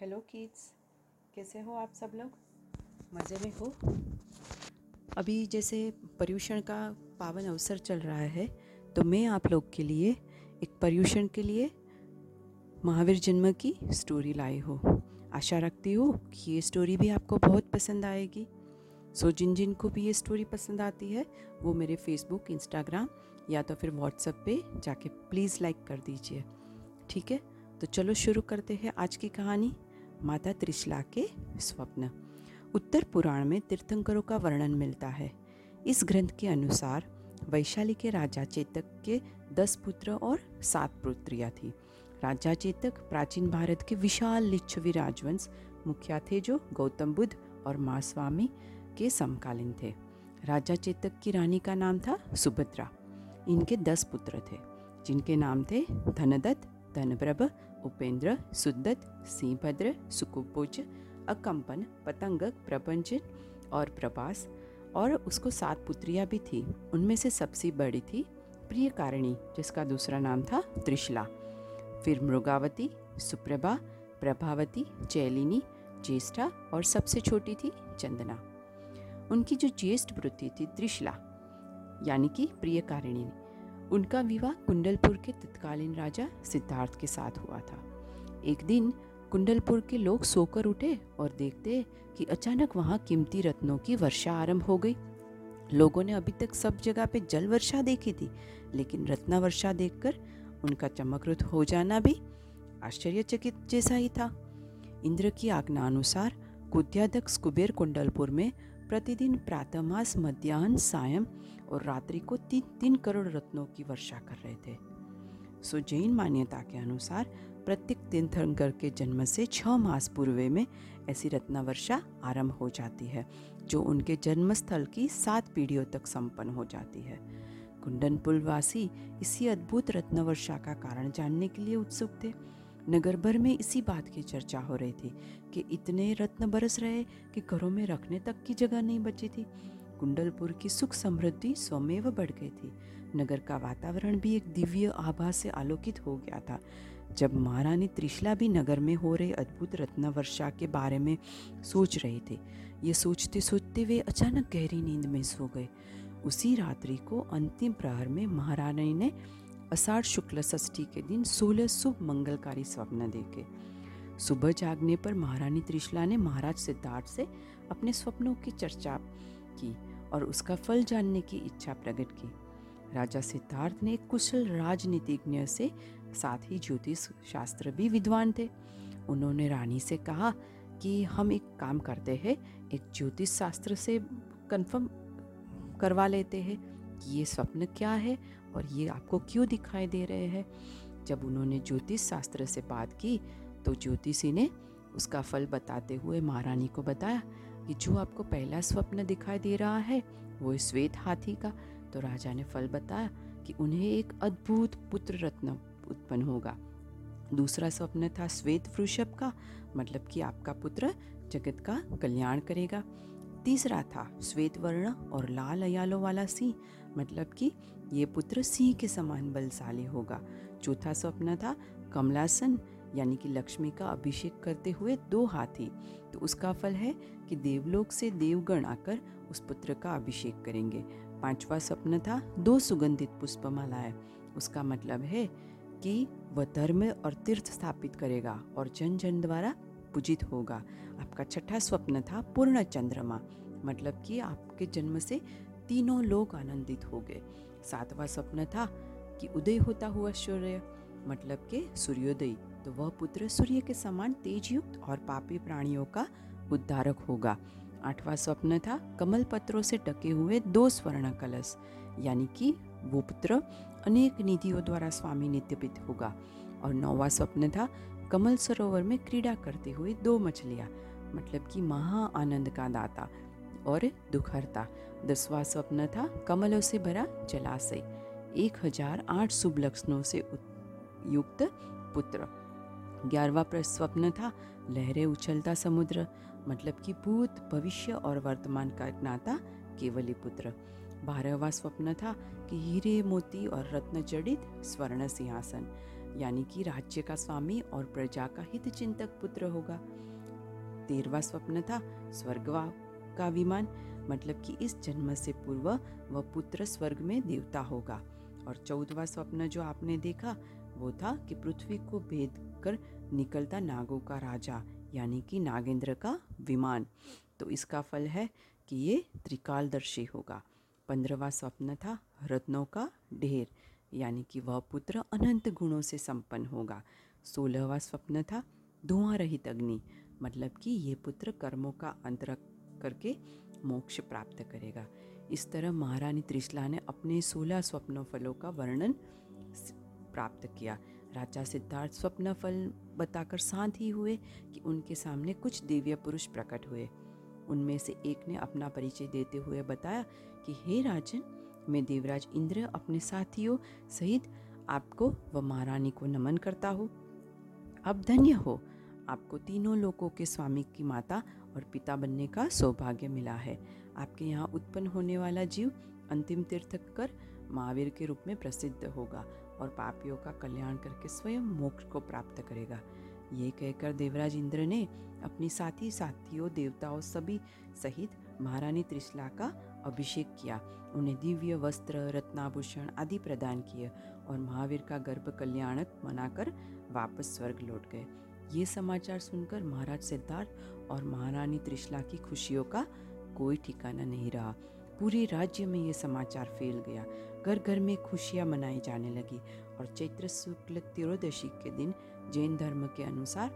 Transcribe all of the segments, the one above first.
Hello kids कैसे हो आप सब लोग? मज़े में हो। अभी जैसे पर्यूषण का पावन अवसर चल रहा है तो मैं आप लोग के लिए एक पर्यूषण के लिए महावीर जन्म की स्टोरी लाई हो। आशा रखती हूँ कि ये स्टोरी भी आपको बहुत पसंद आएगी। सो जिन जिन को भी ये स्टोरी पसंद आती है, वो मेरे फेसबुक इंस्टाग्राम या तो फिर व्हाट्सएप पे जाके प्लीज़ लाइक कर दीजिए। ठीक है? तो चलो शुरू करते हैं आज की कहानी। माता त्रिशला के स्वप्न। उत्तर पुराण में तीर्थंकरों का वर्णन मिलता है। इस ग्रंथ के अनुसार वैशाली के राजा चेतक के दस पुत्र और सात पुत्रियाँ थी। राजा चेतक प्राचीन भारत के विशाल लिच्छवी राजवंश मुखिया थे जो गौतम बुद्ध और माँ स्वामी के समकालीन थे। राजा चेतक की रानी का नाम था सुभद्रा। इनके दस पुत्र थे, जिनके नाम थे धनदत्त, धनप्रभ उपेंद्र, सुदत्त, सिंहभद्र, सुकुपोज, अकंपन पतंगक प्रपंचन और प्रभास और उसको सात पुत्रियाँ भी थी। उनमें से सबसे बड़ी थी प्रियकारिणी, जिसका दूसरा नाम था त्रिशला। फिर मृगावती, सुप्रभा, प्रभावती, चैलिनी, ज्येष्ठा और सबसे छोटी थी चंदना। उनकी जो ज्येष्ठ वृत्ति थी त्रिशला, यानी कि प्रियकारिणी उनका विवाह कुंडलपुर के तत्कालीन राजा सिद्धार्थ के साथ हुआ था। एक दिन कुंडलपुर के लोग सोकर उठे और देखते कि अचानक वहाँ कीमती रत्नों की वर्षा आरंभ हो गई। लोगों ने अभी तक सब जगह पे जल वर्षा देखी थी, लेकिन रत्ना वर्षा देखकर उनका चमकृत हो जाना भी आश्चर्यचकित जैसा ही था। इंद्र की आज्ञा अनुसार कुद्याध्यक्ष कुबेर कुंडलपुर में प्रतिदिन प्रातःमास मध्यान्ह सायं और रात्रि को तीन तीन करोड़ रत्नों की वर्षा कर रहे थे। सो जैन मान्यता के अनुसार प्रत्येक तीर्थंकर के जन्म से छः मास पूर्व में ऐसी रत्न वर्षा आरंभ हो जाती है, जो उनके जन्मस्थल की सात पीढ़ियों तक संपन्न हो जाती है। कुंडनपुल वासी इसी अद्भुत रत्न वर्षा का कारण जानने के लिए उत्सुक थे। नगर भर में इसी बात की चर्चा हो रही थी कि इतने रत्न बरस रहे कि घरों में रखने तक की जगह नहीं बची थी। कुंडलपुर की सुख समृद्धि स्वमेव बढ़ गई थी। नगर का वातावरण भी एक दिव्य आभा से आलोकित हो गया था। जब महारानी त्रिशला भी नगर में हो रहे अद्भुत रत्न वर्षा के बारे में सोच रहे थे, ये सोचते सोचते वे अचानक गहरी नींद में सो गए। उसी रात्रि को अंतिम प्रहर में महारानी ने अषाढ़ शुक्ल षष्ठी के दिन सोलह शुभ मंगलकारी स्वप्न देखे। सुबह जागने पर महारानी त्रिशला ने महाराज सिद्धार्थ से अपने स्वप्नों की चर्चा की और उसका फल जानने की इच्छा प्रकट की। राजा सिद्धार्थ ने कुशल राजनीतिज्ञ से साथ ही ज्योतिष शास्त्र भी विद्वान थे। उन्होंने रानी से कहा कि हम एक काम करते हैं, एक ज्योतिष शास्त्र से कंफर्म करवा लेते हैं। कि ये स्वप्न क्या है और ये आपको क्यों दिखाई दे रहे हैं? जब उन्होंने ज्योतिष शास्त्र से बात की तो ज्योतिषी ने उसका फल बताते हुए महारानी को बताया कि जो आपको पहला स्वप्न दिखाई दे रहा है, वो श्वेत हाथी का। तो राजा ने फल बताया कि उन्हें एक अद्भुत पुत्र रत्न उत्पन्न होगा। दूसरा स्वप्न था श्वेत वृषभ का मतलब कि आपका पुत्र जगत का कल्याण करेगा। तीसरा था श्वेत वर्ण और लाल अयालों वाला सिंह मतलब कि ये पुत्र सिंह के समान बलशाली होगा। चौथा स्वप्न था कमलासन, यानी कि लक्ष्मी का अभिषेक करते हुए दो हाथी। तो उसका फल है कि देवलोक से देवगण आकर उस पुत्र का अभिषेक करेंगे। पांचवा स्वप्न था दो सुगंधित पुष्पमालाएँ। उसका मतलब है कि वह धर्म और तीर्थ स्थापित करेगा और जन जन द्वारा पूजित होगा। आपका छठा स्वप्न था पूर्ण चंद्रमा मतलब कि आपके जन्म से तीनों लोग आनंदित हो गए। सातवां स्वप्न था कि उदय होता हुआ सूर्य मतलब के सूर्योदय तो वह पुत्र सूर्य के समान तेज युक्त और पापी प्राणियों का उद्धारक होगा। आठवां स्वप्न था कमल पत्रों से टके हुए दो स्वर्ण कलश, यानी कि वो पुत्र अनेक निधियों द्वारा स्वामी नित्यपित होगा। और नौवा स्वप्न था कमल सरोवर में क्रीड़ा करते हुए दो मछलियाँ मतलब कि महा आनंद का दाता और दुखहरता। दसवां स्वप्न था, कमलों से भरा जलाशय। एक हज़ार आठ शुभ लक्षणों से युक्त पुत्र। ग्यारहवा स्वप्न था, लहरें उछलता समुद्र मतलब कि भूत, भविष्य और वर्तमान का ज्ञाता केवली पुत्र। बारहवा स्वप्न था कि हीरे, मोती और रत्न जड़ित स्वर्ण सिंहासन यानी कि राज्य का स्वामी और प्रजा का हित चिंतक पुत्र होगा। तेरवा स्वप्न था स्वर्गवा का विमान मतलब कि इस जन्म से पूर्व वह पुत्र स्वर्ग में देवता होगा। और चौदवा स्वप्न जो आपने देखा, वो था कि पृथ्वी को भेद कर निकलता नागों का राजा, यानी कि नागेंद्र का विमान। तो इसका फल है कि ये त्रिकालदर्शी होगा। पंद्रवा स्वप्न था, रत्नों का ढेर। यानी कि वह पुत्र अनंत गुणों से संपन्न होगा। सोलहवा स्वप्न था, धुआँ रहित अग्नि मतलब कि ये पुत्र कर्मों का अंतर करके मोक्ष प्राप्त करेगा। इस तरह महारानी त्रिशला ने अपने सोलह स्वप्न फलों का वर्णन प्राप्त किया। राजा सिद्धार्थ स्वप्न फल बताकर शांत ही हुए कि उनके सामने कुछ दिव्य पुरुष प्रकट हुए। उनमें से एक ने अपना परिचय देते हुए बताया कि, हे राजन मैं देवराज इंद्र अपने साथियों सहित आपको व महारानी को नमन करता हूँ। अब धन्य हो। आपको तीनों लोगों के स्वामी की माता और पिता बनने का सौभाग्य मिला है। आपके यहाँ उत्पन्न होने वाला जीव अंतिम तीर्थ कर महावीर के रूप में प्रसिद्ध होगा और पापियों का कल्याण करके स्वयं मोक्ष को प्राप्त करेगा। ये कहकर देवराज इंद्र ने अपनी साथी साथियों देवताओं सभी सहित महारानी त्रिशला का अभिषेक किया। उन्हें दिव्य वस्त्र, रत्नाभूषण आदि प्रदान किए और महावीर का गर्भ कल्याणक मनाकर वापस स्वर्ग लौट गए। ये समाचार सुनकर महाराज सिद्धार्थ और महारानी त्रिशला की खुशियों का कोई ठिकाना नहीं रहा। पूरे राज्य में ये समाचार फैल गया। घर घर में खुशियाँ मनाई जाने लगी और चैत्र शुक्ल त्रोदशी के दिन जैन धर्म के अनुसार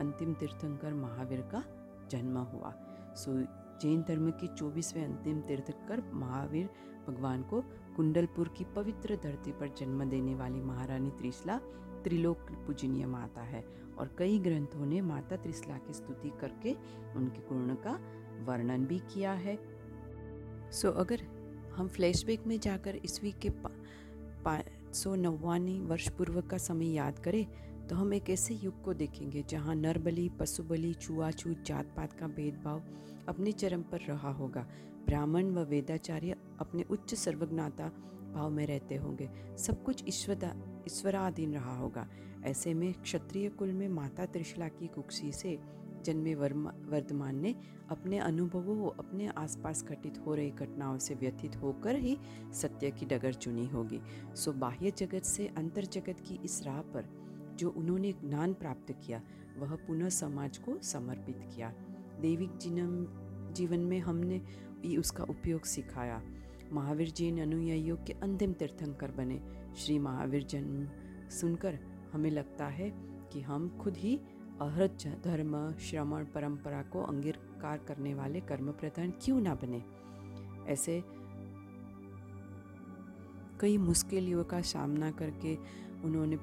अंतिम तीर्थंकर महावीर का जन्म हुआ। सो जैन धर्म के चौबीसवें अंतिम तीर्थंकर महावीर भगवान को कुंडलपुर की पवित्र धरती पर जन्म देने वाली महारानी त्रिशला त्रिलोक पूजनीय माता है और कई ग्रंथों ने माता त्रिशला की स्तुति करके उनके गुण का वर्णन भी किया है। सो अगर हम फ्लैशबैक में जाकर ईस्वी के पाँच सौ नवानी वर्ष पूर्व का समय याद करें तो हम एक ऐसे युग को देखेंगे जहाँ नर बलि पशु बलि छुआछूत जात पात का भेदभाव अपने चरम पर रहा होगा। ब्राह्मण व वेदाचार्य अपने उच्च सर्वज्ञाता भाव में रहते होंगे। सब कुछ ईश्वरा ईश्वराधीन रहा होगा। ऐसे में क्षत्रिय कुल में माता त्रिशला की कुक्षी से जन्मे वर्मा, वर्धमान ने अपने अनुभवों अपने आसपास घटित हो रही घटनाओं से व्यथित होकर ही सत्य की डगर चुनी होगी। सो बाह्य जगत से अंतर जगत की इस राह पर जो उन्होंने ज्ञान प्राप्त किया, वह पुनः समाज को समर्पित किया। दैविक जीवन जीवन में हमने भी उसका उपयोग सिखाया। महावीर जी ने अनुयायियों के अंतिम तीर्थंकर बने। श्री महावीर जन्म सुनकर हमें लगता है कि हम खुद ही अहृत धर्म श्रमण परंपरा को अंगीकार करने वाले कर्म प्रधान क्यों ना बने? ऐसे कई मुश्किलों का सामना करके उन्होंने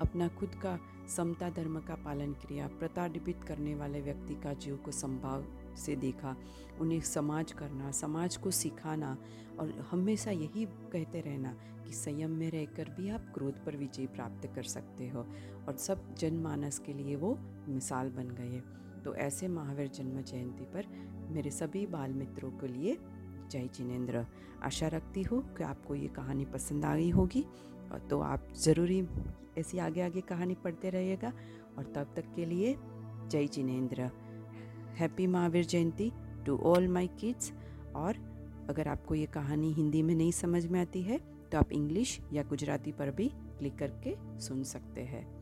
अपना खुद का समता धर्म का पालन किया, प्रताड़ित करने वाले व्यक्ति का जीव को संभाव से देखा, उन्हें समाज करना, समाज को सिखाना और हमेशा यही कहते रहना कि संयम में रहकर भी आप क्रोध पर विजय प्राप्त कर सकते हो और सब जनमानस के लिए वो मिसाल बन गए। तो ऐसे महावीर जन्म जयंती पर मेरे सभी बाल मित्रों के लिए जय जिनेन्द्र। आशा रखती हूँ कि आपको ये कहानी पसंद आई होगी। तो आप ज़रूरी ऐसी आगे आगे कहानी पढ़ते रहिएगा। और तब तक के लिए जय Jinendra. Happy Mahavir Jayanti to all my kids और अगर आपको ये कहानी हिंदी में नहीं समझ में आती है तो आप इंग्लिश या गुजराती पर भी क्लिक करके सुन सकते हैं।